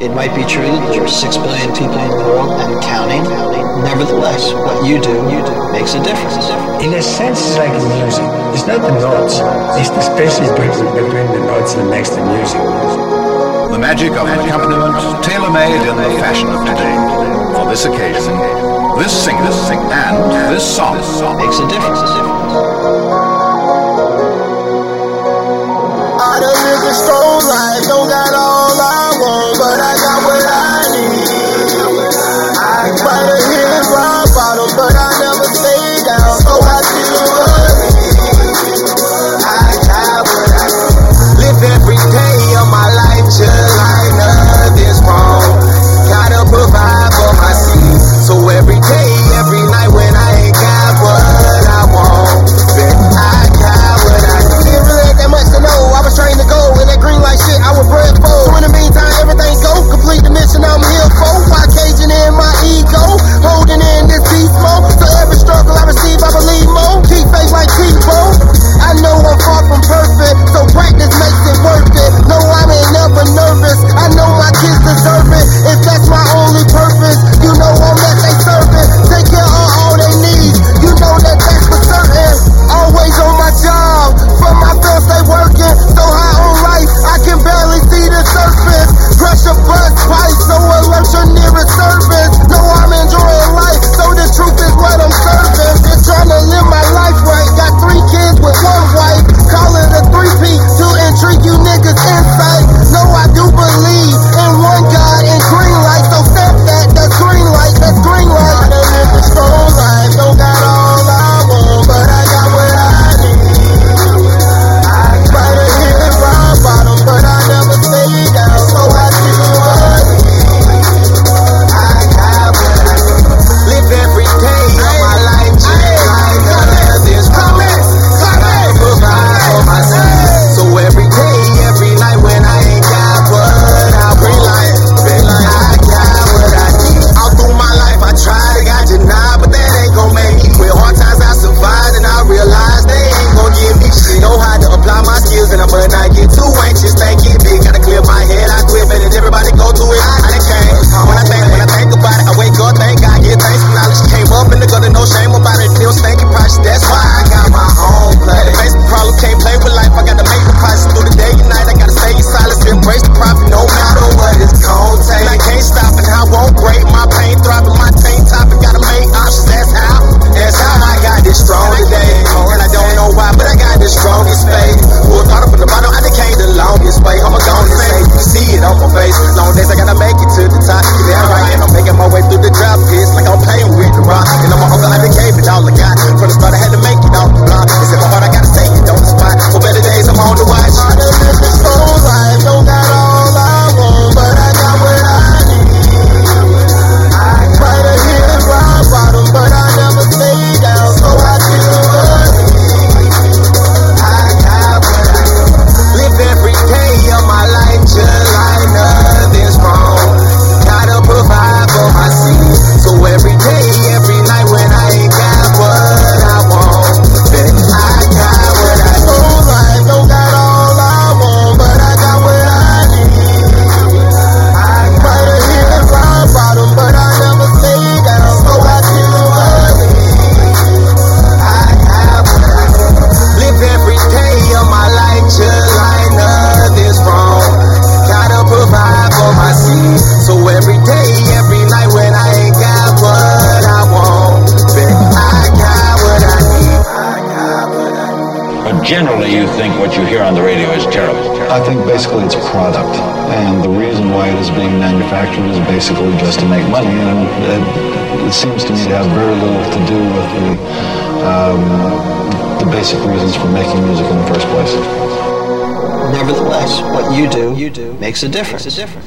It might be true that there are six billion people in the world and counting. Nevertheless, what you do, you do makes a difference. In a sense, it's like music. It's not the notes. It's the spaces between the notes that makes the music. The magic of an accompaniment tailor-made in the fashion of today. For this occasion, this singer and this song makes a difference. generally you think what you hear on the radio is terrible. I think basically it's a product, and the reason why it is being manufactured is basically just to make money, and it, it seems to me to have very little to do with the, um, the basic reasons for making music in the first place. Nevertheless, what you do, you do makes a difference. Makes a difference.